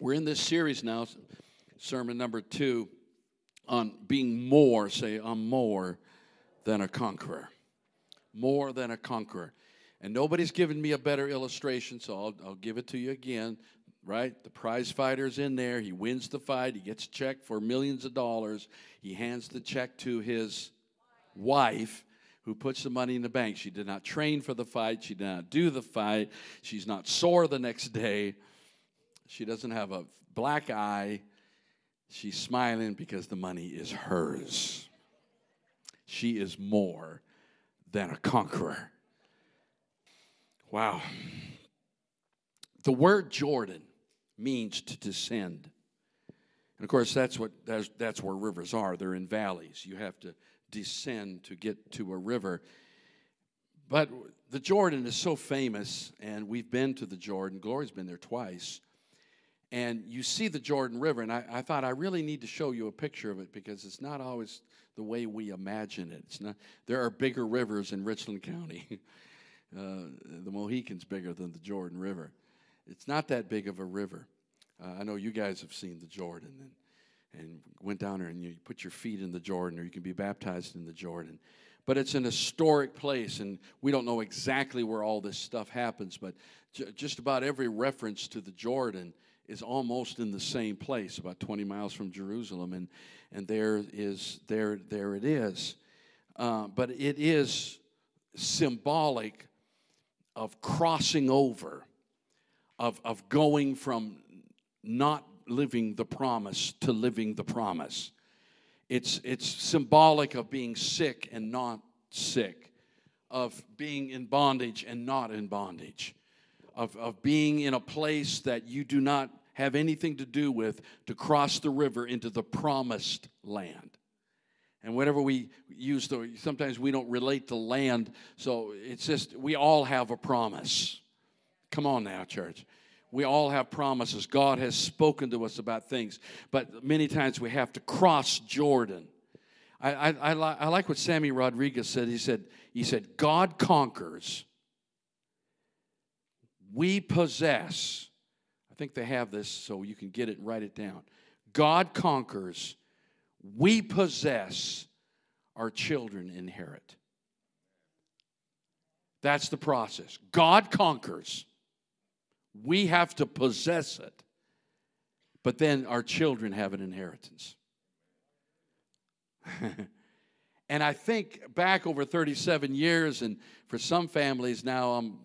We're in this series now, sermon number two, on being more. Say, I'm more than a conqueror. More than a conqueror. And nobody's given me a better illustration, so I'll, I'll give it to you again. Right? The prize fighter's in there. He wins the fight. He gets a check for millions of dollars. He hands the check to his wife who puts the money in the bank. She did not train for the fight. She did not do the fight. She's not sore the next day. She doesn't have a black eye. She's smiling because the money is hers. She is more than a conqueror. Wow. The word Jordan means to descend. And of course, that's what that's, that's where rivers are. They're in valleys. You have to descend to get to a river. But the Jordan is so famous, and we've been to the Jordan. Glory's been there twice. And you see the Jordan River, and I, I thought I really need to show you a picture of it because it's not always the way we imagine it. It's not, there are bigger rivers in Richland County. uh, the Mohican's bigger than the Jordan River. It's not that big of a river. Uh, I know you guys have seen the Jordan and, and went down there and you put your feet in the Jordan, or you can be baptized in the Jordan. But it's an historic place, and we don't know exactly where all this stuff happens, but j- just about every reference to the Jordan is almost in the same place, about 20 miles from Jerusalem, and, and there is there there it is. Uh, but it is symbolic of crossing over, of, of going from not living the promise to living the promise. It's, it's symbolic of being sick and not sick, of being in bondage and not in bondage, of, of being in a place that you do not have anything to do with to cross the river into the promised land. And whatever we use, the, sometimes we don't relate to land, so it's just we all have a promise. Come on now, church. We all have promises. God has spoken to us about things, but many times we have to cross Jordan. I, I, I, li- I like what Sammy Rodriguez said. He said, he said, God conquers. We possess. I think they have this so you can get it and write it down. God conquers. We possess. Our children inherit. That's the process. God conquers. We have to possess it. But then our children have an inheritance. and I think back over 37 years, and for some families now, I'm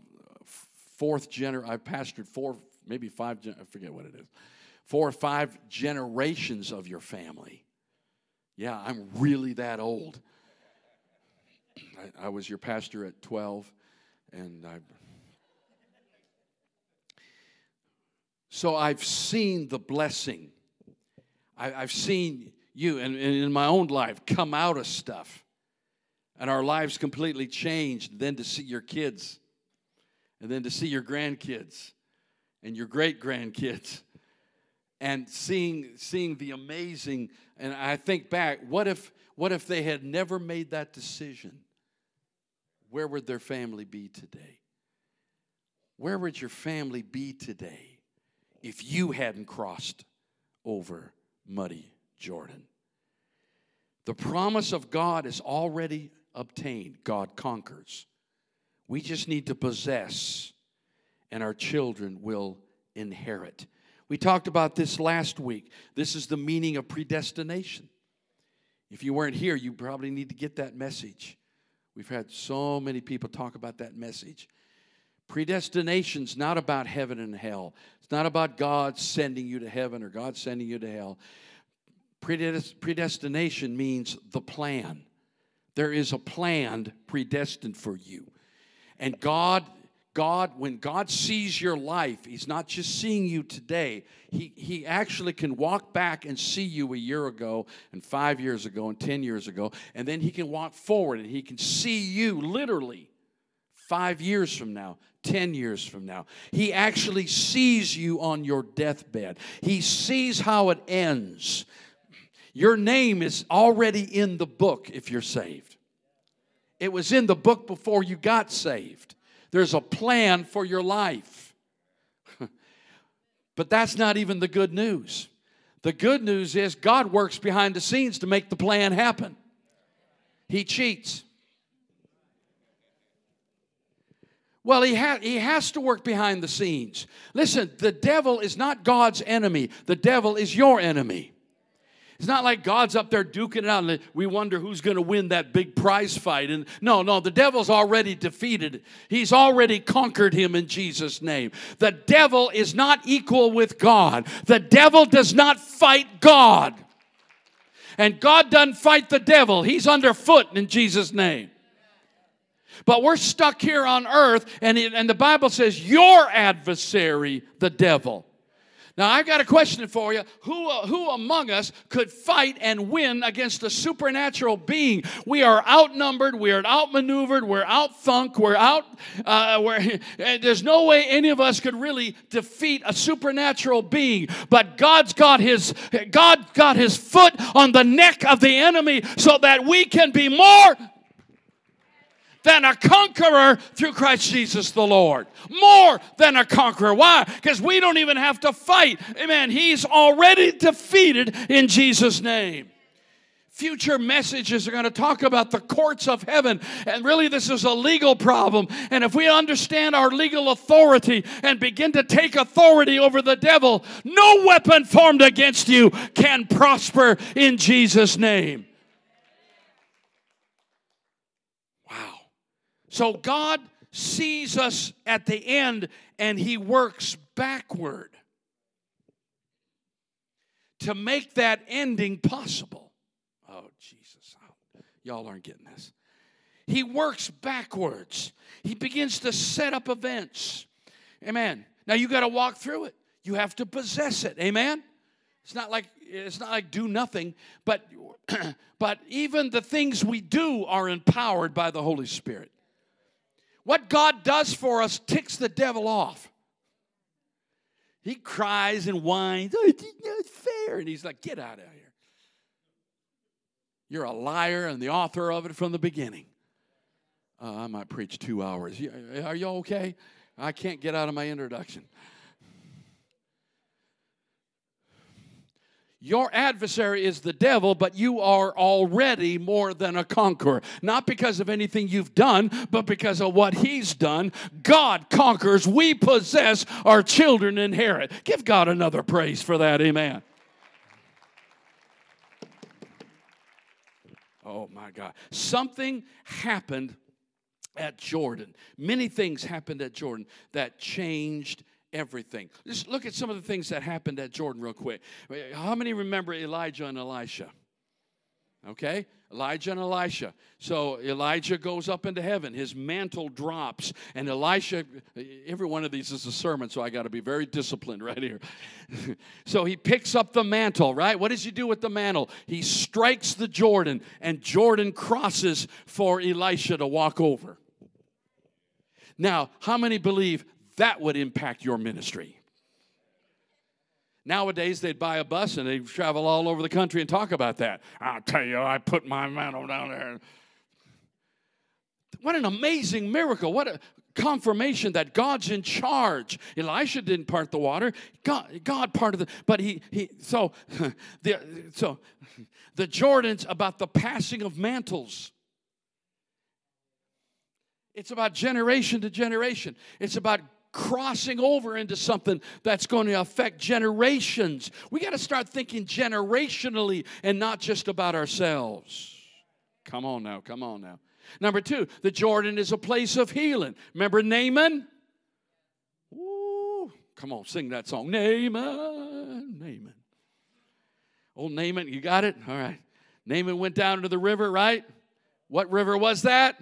fourth generation, I've pastored four, maybe five, I forget what it is, four or five generations of your family. Yeah, I'm really that old. I, I was your pastor at 12, and I So I've seen the blessing. I, have seen you, and, and, in my own life, come out of stuff. And our lives completely changed. Then to see your kids, and then to see your grandkids, and your great grandkids, and seeing, seeing the amazing. And I think back, what if, what if they had never made that decision? Where would their family be today? Where would your family be today? if you hadn't crossed over muddy Jordan. The promise of God is already obtained. God conquers. We just need to possess, and our children will inherit. We talked about this last week. This is the meaning of predestination. If you weren't here, you probably need to get that message. We've had so many people talk about that message. Predestination's not about heaven and hell. It's not about God sending you to heaven or God sending you to hell. Predestination means the plan. There is a plan predestined for you. And God God, when God sees your life, He's not just seeing you today. He, he actually can walk back and see you a year ago, and five years ago, and 10 years ago, and then He can walk forward and He can see you literally five years from now, 10 years from now. He actually sees you on your deathbed, He sees how it ends. Your name is already in the book if you're saved. It was in the book before you got saved. There's a plan for your life. But that's not even the good news. The good news is God works behind the scenes to make the plan happen. He cheats. Well, he, ha- he has to work behind the scenes. Listen, the devil is not God's enemy, the devil is your enemy. It's not like God's up there duking it out and we wonder who's going to win that big prize fight. And no, no, the devil's already defeated. He's already conquered him in Jesus' name. The devil is not equal with God. The devil does not fight God. And God doesn't fight the devil. He's underfoot in Jesus' name. But we're stuck here on earth, and, it, and the Bible says, Your adversary, the devil. Now, I've got a question for you. Who, uh, who among us could fight and win against a supernatural being? We are outnumbered, we are outmaneuvered, we're outthunk, we're out. Uh, we're, there's no way any of us could really defeat a supernatural being. But God's got his God got his foot on the neck of the enemy so that we can be more than a conqueror through Christ Jesus the Lord. More than a conqueror. Why? Because we don't even have to fight. Amen. He's already defeated in Jesus' name. Future messages are going to talk about the courts of heaven. And really, this is a legal problem. And if we understand our legal authority and begin to take authority over the devil, no weapon formed against you can prosper in Jesus' name. So God sees us at the end and he works backward to make that ending possible. Oh, Jesus. Y'all aren't getting this. He works backwards. He begins to set up events. Amen. Now you got to walk through it. You have to possess it. Amen. It's not like it's not like do nothing, but but even the things we do are empowered by the Holy Spirit. What God does for us ticks the devil off. He cries and whines, oh, it's fair. And he's like, get out of here. You're a liar and the author of it from the beginning. Uh, I might preach two hours. Are you okay? I can't get out of my introduction. Your adversary is the devil, but you are already more than a conqueror. Not because of anything you've done, but because of what he's done. God conquers, we possess, our children inherit. Give God another praise for that. Amen. Oh my God. Something happened at Jordan. Many things happened at Jordan that changed everything. Just look at some of the things that happened at Jordan, real quick. How many remember Elijah and Elisha? Okay? Elijah and Elisha. So Elijah goes up into heaven. His mantle drops. And Elisha, every one of these is a sermon, so I got to be very disciplined right here. so he picks up the mantle, right? What does he do with the mantle? He strikes the Jordan, and Jordan crosses for Elisha to walk over. Now, how many believe that would impact your ministry. Nowadays, they'd buy a bus and they'd travel all over the country and talk about that. I'll tell you, I put my mantle down there. What an amazing miracle. What a confirmation that God's in charge. Elisha didn't part the water. God, God parted the, but he, he so, the, so the Jordan's about the passing of mantles. It's about generation to generation. It's about crossing over into something that's going to affect generations. We got to start thinking generationally and not just about ourselves. Come on now, come on now. Number two, the Jordan is a place of healing. Remember Naaman? Ooh, come on, sing that song. Naaman, Naaman. Old Naaman, you got it? All right. Naaman went down to the river, right? What river was that?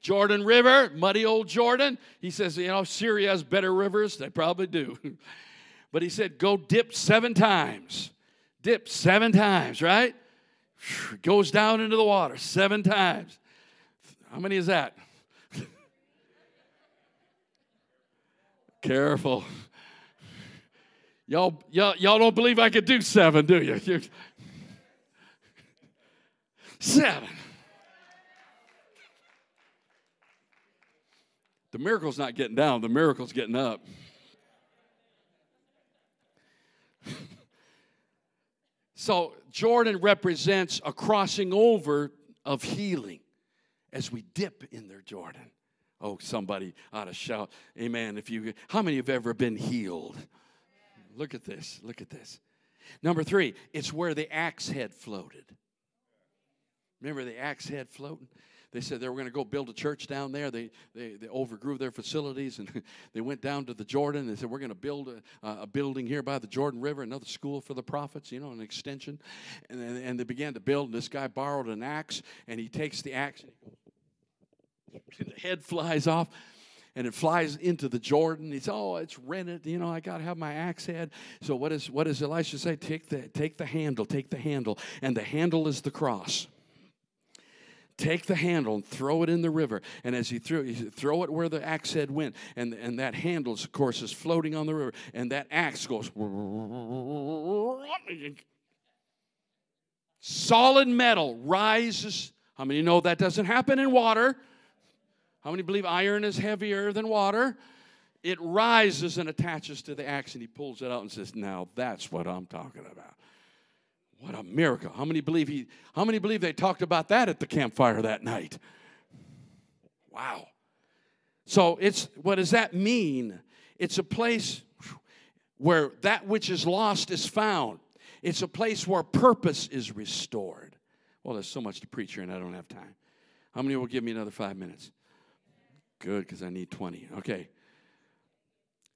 Jordan River, muddy old Jordan. He says, you know, Syria has better rivers. They probably do. but he said, go dip seven times. Dip seven times, right? Goes down into the water seven times. How many is that? Careful. Y'all, y'all, y'all don't believe I could do seven, do you? Seven. The miracle's not getting down, the miracle's getting up. so, Jordan represents a crossing over of healing as we dip in their Jordan. Oh, somebody ought to shout, Amen. If you how many have ever been healed? Look at this. Look at this. Number three, it's where the axe head floated. Remember the axe head floating? They said they were going to go build a church down there. They, they, they overgrew their facilities and they went down to the Jordan. They said, We're going to build a, a, building here by the Jordan River, another school for the prophets, you know, an extension. And, and they began to build. And this guy borrowed an axe and he takes the axe and the head flies off and it flies into the Jordan. He's oh, it's rented. You know, I got to have my axe head. So what is what does Elisha say? Take the take the handle, take the handle, and the handle is the cross take the handle and throw it in the river. And as he threw, he throw it where the axe head went, and and that handle, of course, is floating on the river, and that axe goes. Solid metal rises. How many know that doesn't happen in water? How many believe iron is heavier than water? It rises and attaches to the axe, and he pulls it out and says, Now that's what I'm talking about. What a miracle. How many believe he how many believe they talked about that at the campfire that night? Wow. So it's what does that mean? It's a place where that which is lost is found. It's a place where purpose is restored. Well, there's so much to preach here and I don't have time. How many will give me another five minutes? Good, because I need 20. Okay.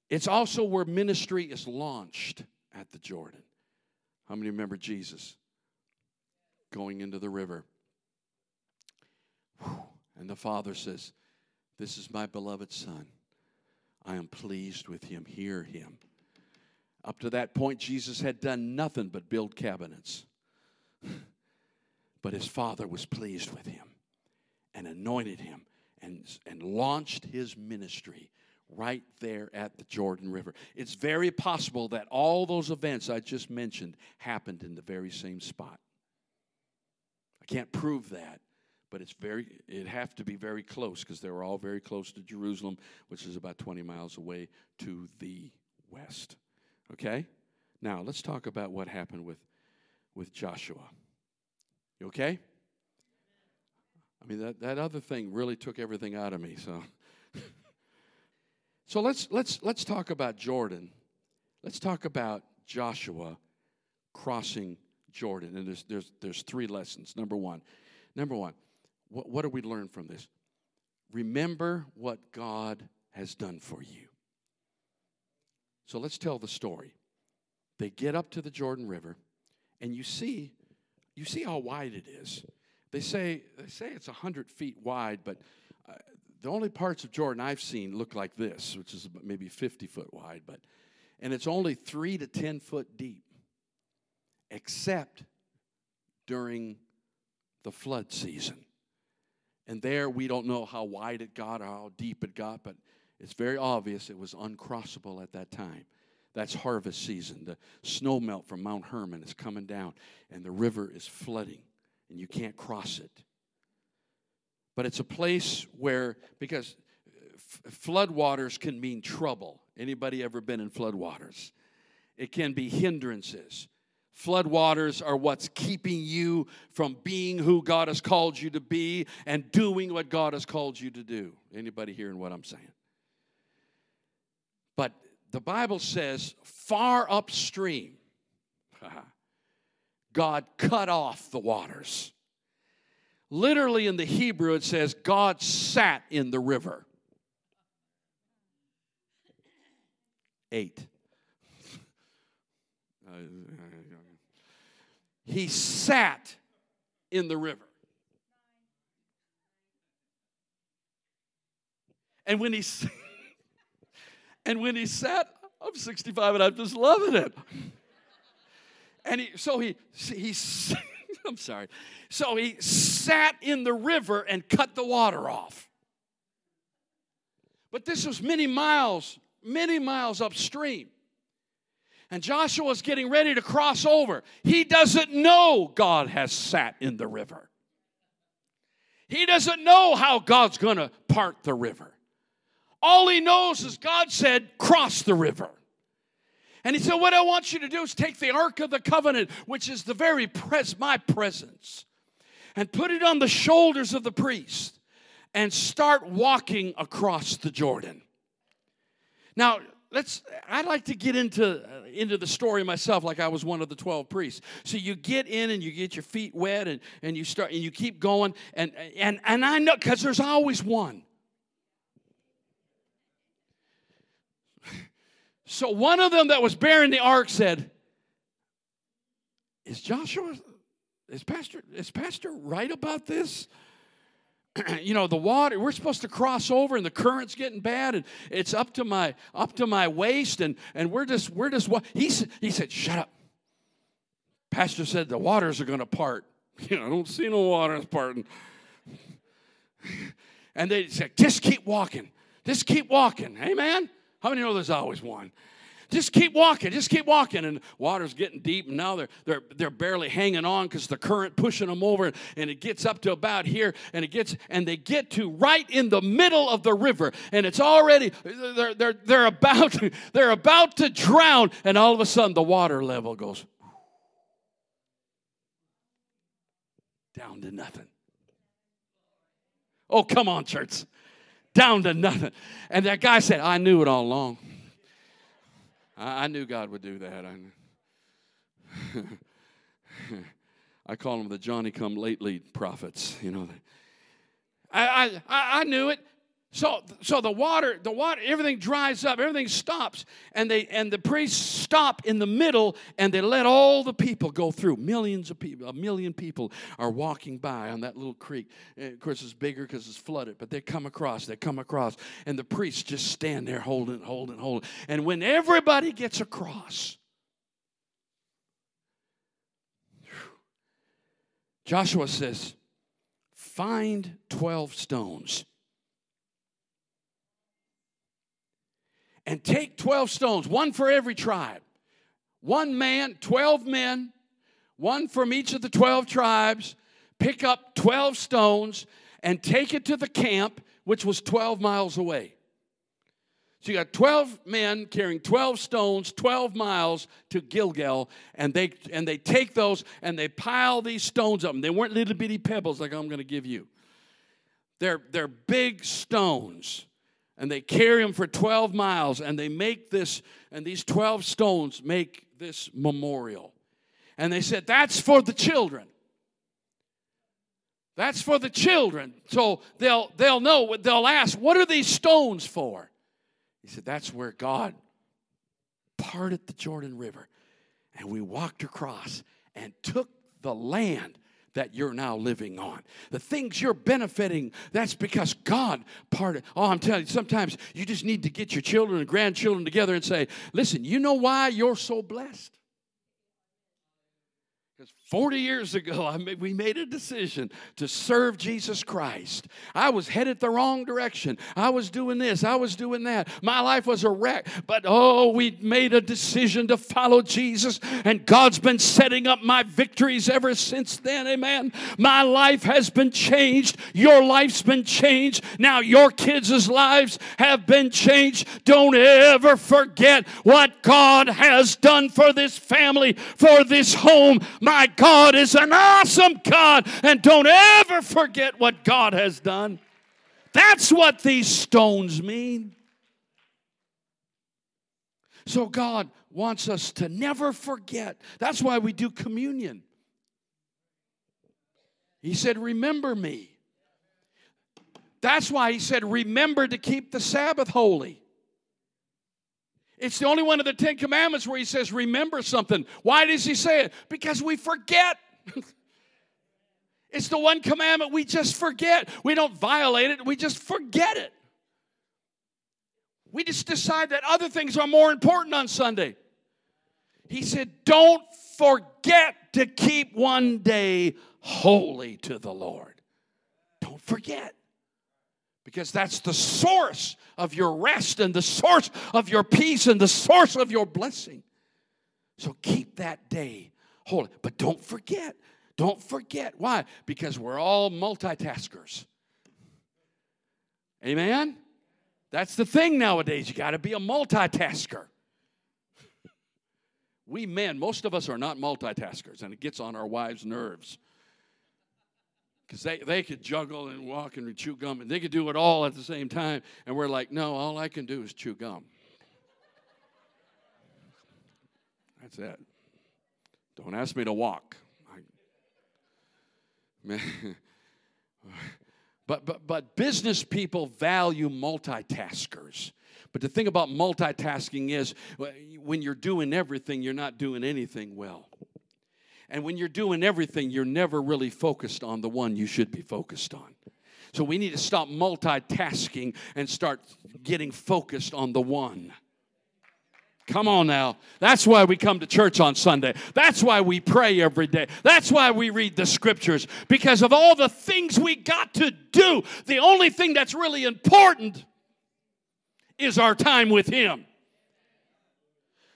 It's also where ministry is launched at the Jordan. How many remember Jesus going into the river? And the Father says, This is my beloved Son. I am pleased with him. Hear him. Up to that point, Jesus had done nothing but build cabinets. but his Father was pleased with him and anointed him and, and launched his ministry right there at the Jordan River. It's very possible that all those events I just mentioned happened in the very same spot. I can't prove that, but it's very it have to be very close because they were all very close to Jerusalem, which is about 20 miles away to the west. Okay? Now, let's talk about what happened with with Joshua. You okay? I mean that, that other thing really took everything out of me, so So let's let's let's talk about Jordan. Let's talk about Joshua crossing Jordan. And there's there's there's three lessons. Number one, number one, what, what do we learn from this? Remember what God has done for you. So let's tell the story. They get up to the Jordan River, and you see, you see how wide it is. They say they say it's hundred feet wide, but uh, the only parts of Jordan I've seen look like this, which is maybe 50 foot wide, but and it's only three to 10 foot deep, except during the flood season. And there we don't know how wide it got or how deep it got, but it's very obvious it was uncrossable at that time. That's harvest season. The snow melt from Mount Hermon is coming down, and the river is flooding, and you can't cross it. But it's a place where, because uh, floodwaters can mean trouble. Anybody ever been in floodwaters? It can be hindrances. Floodwaters are what's keeping you from being who God has called you to be and doing what God has called you to do. Anybody hearing what I'm saying? But the Bible says far upstream, God cut off the waters. Literally in the Hebrew, it says, God sat in the river. Eight. He sat in the river. And when he and when he sat, I'm 65 and I'm just loving it. And he, so he he I'm sorry. So he sat in the river and cut the water off. But this was many miles, many miles upstream. And Joshua is getting ready to cross over. He doesn't know God has sat in the river. He doesn't know how God's going to part the river. All he knows is God said, cross the river. And he said, What I want you to do is take the Ark of the Covenant, which is the very pres- my presence, and put it on the shoulders of the priest and start walking across the Jordan. Now, let's I'd like to get into uh, into the story myself like I was one of the 12 priests. So you get in and you get your feet wet and, and you start and you keep going and and and I know cuz there's always one. So one of them that was bearing the ark said, Is Joshua, is Pastor, is Pastor right about this? you know the water we're supposed to cross over and the current's getting bad and it's up to my up to my waist and and we're just we're just what he said he said shut up. Pastor said the waters are going to part. You know i don't see no waters parting. And they said just keep walking. Just keep walking. Amen how many know there's always one? Just keep walking, just keep walking. And water's getting deep, and now they're they're they're barely hanging on because the current pushing them over, and it gets up to about here, and it gets and they get to right in the middle of the river, and it's already they're they're they're about they're about to drown, and all of a sudden the water level goes down to nothing. Oh, come on, church down to nothing. And that guy said, I knew it all along. I, I knew God would do that. I, I call them the Johnny come lately prophets, you know. I, I, I knew it. So, so the water, the water, everything dries up, everything stops, and they and the priests stop in the middle, and they let all the people go through. Millions of people, a million people are walking by on that little creek. And of course, it's bigger because it's flooded, but they come across, they come across, and the priests just stand there holding, holding, holding. And when everybody gets across, Joshua says, "Find twelve stones." And take 12 stones, one for every tribe. One man, 12 men, one from each of the 12 tribes, pick up 12 stones and take it to the camp, which was 12 miles away. So you got 12 men carrying 12 stones, 12 miles to Gilgal, and they and they take those and they pile these stones up. And they weren't little bitty pebbles like I'm going to give you. They're, they're big stones and they carry him for 12 miles and they make this and these 12 stones make this memorial. And they said that's for the children. That's for the children. So they'll they'll know they'll ask what are these stones for? He said that's where god parted the jordan river and we walked across and took the land that you're now living on. The things you're benefiting, that's because God parted. Oh, I'm telling you, sometimes you just need to get your children and grandchildren together and say, listen, you know why you're so blessed? Because 40 years ago, I made, we made a decision to serve Jesus Christ. I was headed the wrong direction. I was doing this, I was doing that. My life was a wreck. But oh, we made a decision to follow Jesus, and God's been setting up my victories ever since then. Amen. My life has been changed. Your life's been changed. Now your kids' lives have been changed. Don't ever forget what God has done for this family, for this home. My my God is an awesome God. And don't ever forget what God has done. That's what these stones mean. So God wants us to never forget. That's why we do communion. He said, Remember me. That's why he said, Remember to keep the Sabbath holy. It's the only one of the Ten Commandments where he says, Remember something. Why does he say it? Because we forget. it's the one commandment we just forget. We don't violate it, we just forget it. We just decide that other things are more important on Sunday. He said, Don't forget to keep one day holy to the Lord. Don't forget because that's the source of your rest and the source of your peace and the source of your blessing. So keep that day holy. But don't forget. Don't forget. Why? Because we're all multitaskers. Amen? That's the thing nowadays. You got to be a multitasker. We men, most of us are not multitaskers, and it gets on our wives' nerves. Because they, they could juggle and walk and chew gum, and they could do it all at the same time. And we're like, no, all I can do is chew gum. That's it. Don't ask me to walk. I, but, but, but business people value multitaskers. But the thing about multitasking is when you're doing everything, you're not doing anything well. And when you're doing everything, you're never really focused on the one you should be focused on. So we need to stop multitasking and start getting focused on the one. Come on now. That's why we come to church on Sunday. That's why we pray every day. That's why we read the scriptures. Because of all the things we got to do, the only thing that's really important is our time with Him.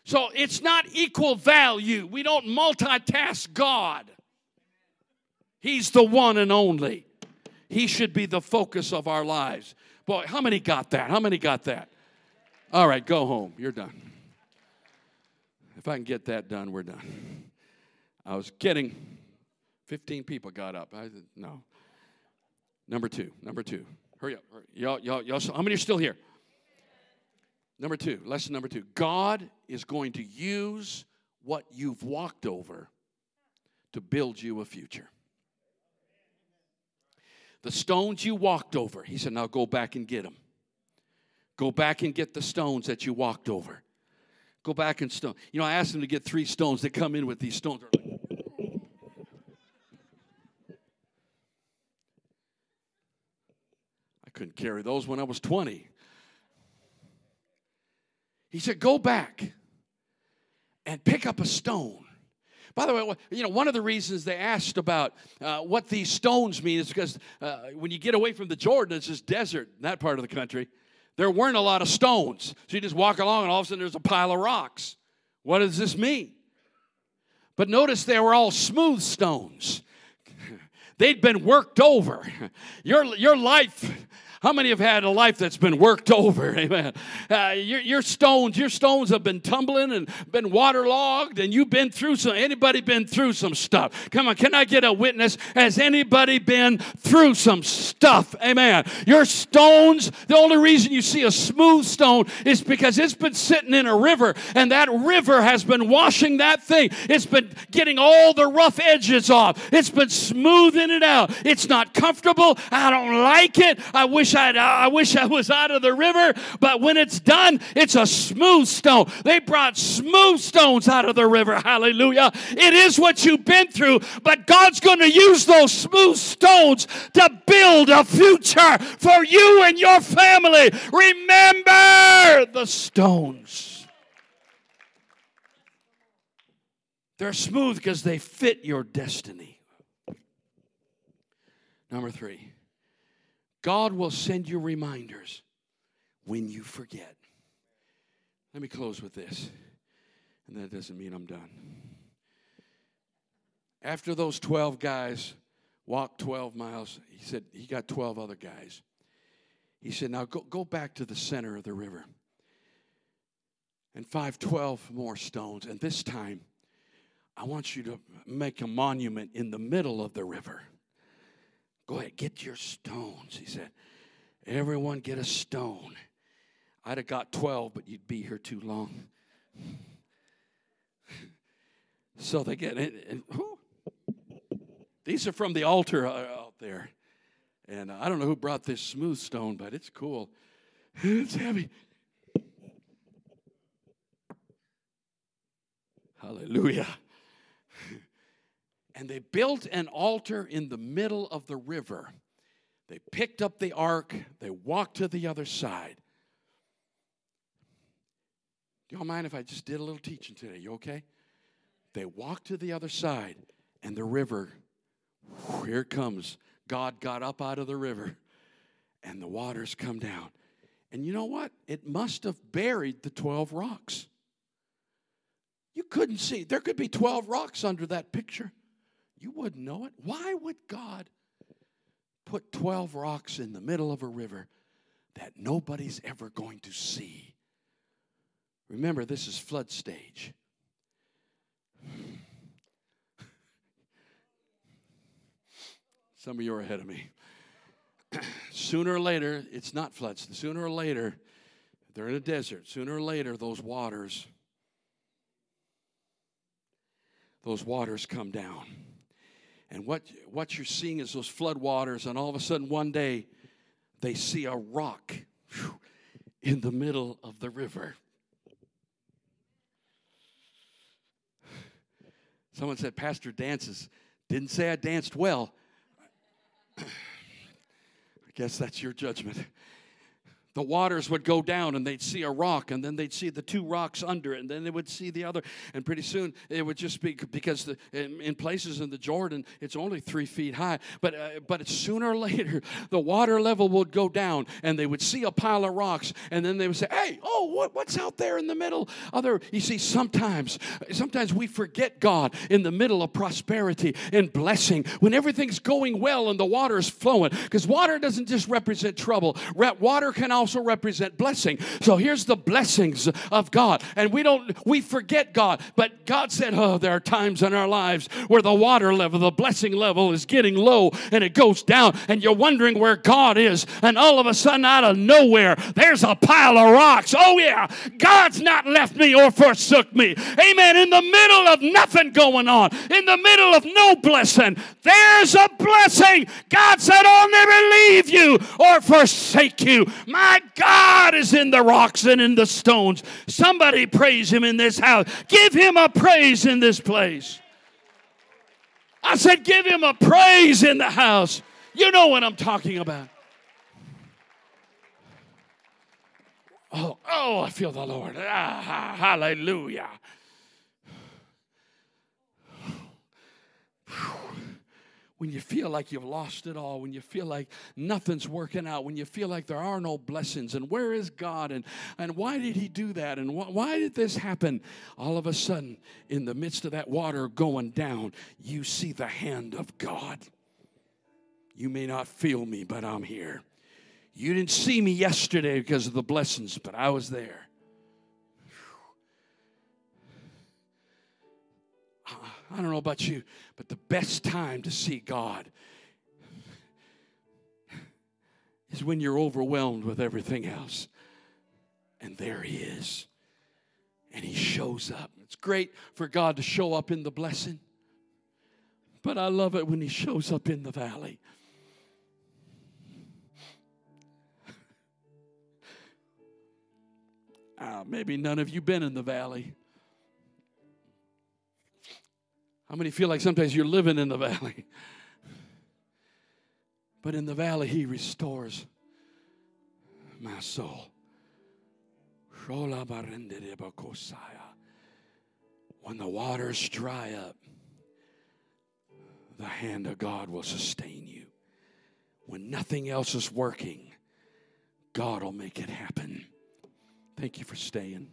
So it's not equal value. We don't multitask God. He's the one and only. He should be the focus of our lives. Boy, how many got that? How many got that? All right, go home. You're done. If I can get that done, we're done. I was kidding. 15 people got up. I no. Number two. Number two. Hurry up. Hurry. Y'all, y'all, y'all, how many are still here? Number two. Lesson number two. God is going to use what you've walked over to build you a future. The stones you walked over, he said, now go back and get them. Go back and get the stones that you walked over. Go back and stone. You know, I asked them to get three stones. They come in with these stones. I couldn't carry those when I was 20. He said, Go back and pick up a stone. By the way, you know, one of the reasons they asked about uh, what these stones mean is because uh, when you get away from the Jordan, it's just desert in that part of the country there weren't a lot of stones. So you just walk along and all of a sudden there's a pile of rocks. What does this mean? But notice they were all smooth stones. They'd been worked over. Your, your life how many have had a life that's been worked over? Amen. Uh, your, your, stones, your stones have been tumbling and been waterlogged, and you've been through some. Anybody been through some stuff? Come on, can I get a witness? Has anybody been through some stuff? Amen. Your stones. The only reason you see a smooth stone is because it's been sitting in a river, and that river has been washing that thing. It's been getting all the rough edges off. It's been smoothing it out. It's not comfortable. I don't like it. I wish I uh, I wish I was out of the river, but when it's done, it's a smooth stone. They brought smooth stones out of the river. Hallelujah. It is what you've been through, but God's going to use those smooth stones to build a future for you and your family. Remember the stones. They're smooth because they fit your destiny. Number three, God will send you reminders when you forget. Let me close with this, and that doesn't mean I'm done. After those 12 guys walked 12 miles, he said he got 12 other guys. He said, Now go, go back to the center of the river and five, 12 more stones. And this time, I want you to make a monument in the middle of the river. Go ahead, get your stones. He said, Everyone get a stone. I'd have got 12, but you'd be here too long. so they get it. And, these are from the altar uh, out there. And I don't know who brought this smooth stone, but it's cool. It's heavy. Hallelujah and they built an altar in the middle of the river. They picked up the ark, they walked to the other side. Do y'all mind if I just did a little teaching today? You okay? They walked to the other side, and the river, here it comes. God got up out of the river, and the waters come down. And you know what? It must have buried the 12 rocks. You couldn't see. There could be 12 rocks under that picture. You wouldn't know it. Why would God put 12 rocks in the middle of a river that nobody's ever going to see? Remember, this is flood stage. Some of you are ahead of me. sooner or later, it's not floods. Sooner or later, they're in a desert. Sooner or later, those waters, those waters come down. And what, what you're seeing is those flood waters, and all of a sudden, one day, they see a rock whew, in the middle of the river. Someone said, Pastor dances. Didn't say I danced well. I guess that's your judgment the waters would go down and they'd see a rock and then they'd see the two rocks under it and then they would see the other. And pretty soon it would just be because the, in, in, places in the jordan it's only three feet high. But uh, but sooner or later the water level would go down and they would see a pile of rocks and then they would say hey oh what, what's out there in the middle? Other you see sometimes sometimes we forget god in the middle of prosperity and blessing when everything's going well and the water is flowing. Because water doesn't just represent trouble. Water can also also represent blessing. So here's the blessings of God. And we don't, we forget God. But God said, oh, there are times in our lives where the water level, the blessing level is getting low and it goes down. And you're wondering where God is. And all of a sudden, out of nowhere, there's a pile of rocks. Oh, yeah, God's not left me or forsook me. Amen. In the middle of nothing going on, in the middle of no blessing, there's a blessing. God said, I'll never leave you or forsake you. My my God is in the rocks and in the stones. Somebody praise him in this house. Give him a praise in this place. I said, give him a praise in the house. You know what I'm talking about. Oh, oh, I feel the Lord. Ah, hallelujah. When you feel like you've lost it all, when you feel like nothing's working out, when you feel like there are no blessings, and where is God, and, and why did He do that, and wh- why did this happen? All of a sudden, in the midst of that water going down, you see the hand of God. You may not feel me, but I'm here. You didn't see me yesterday because of the blessings, but I was there. I don't know about you, but the best time to see God is when you're overwhelmed with everything else. And there He is. And He shows up. It's great for God to show up in the blessing, but I love it when He shows up in the valley. Uh, maybe none of you been in the valley. How many feel like sometimes you're living in the valley? But in the valley, He restores my soul. When the waters dry up, the hand of God will sustain you. When nothing else is working, God will make it happen. Thank you for staying.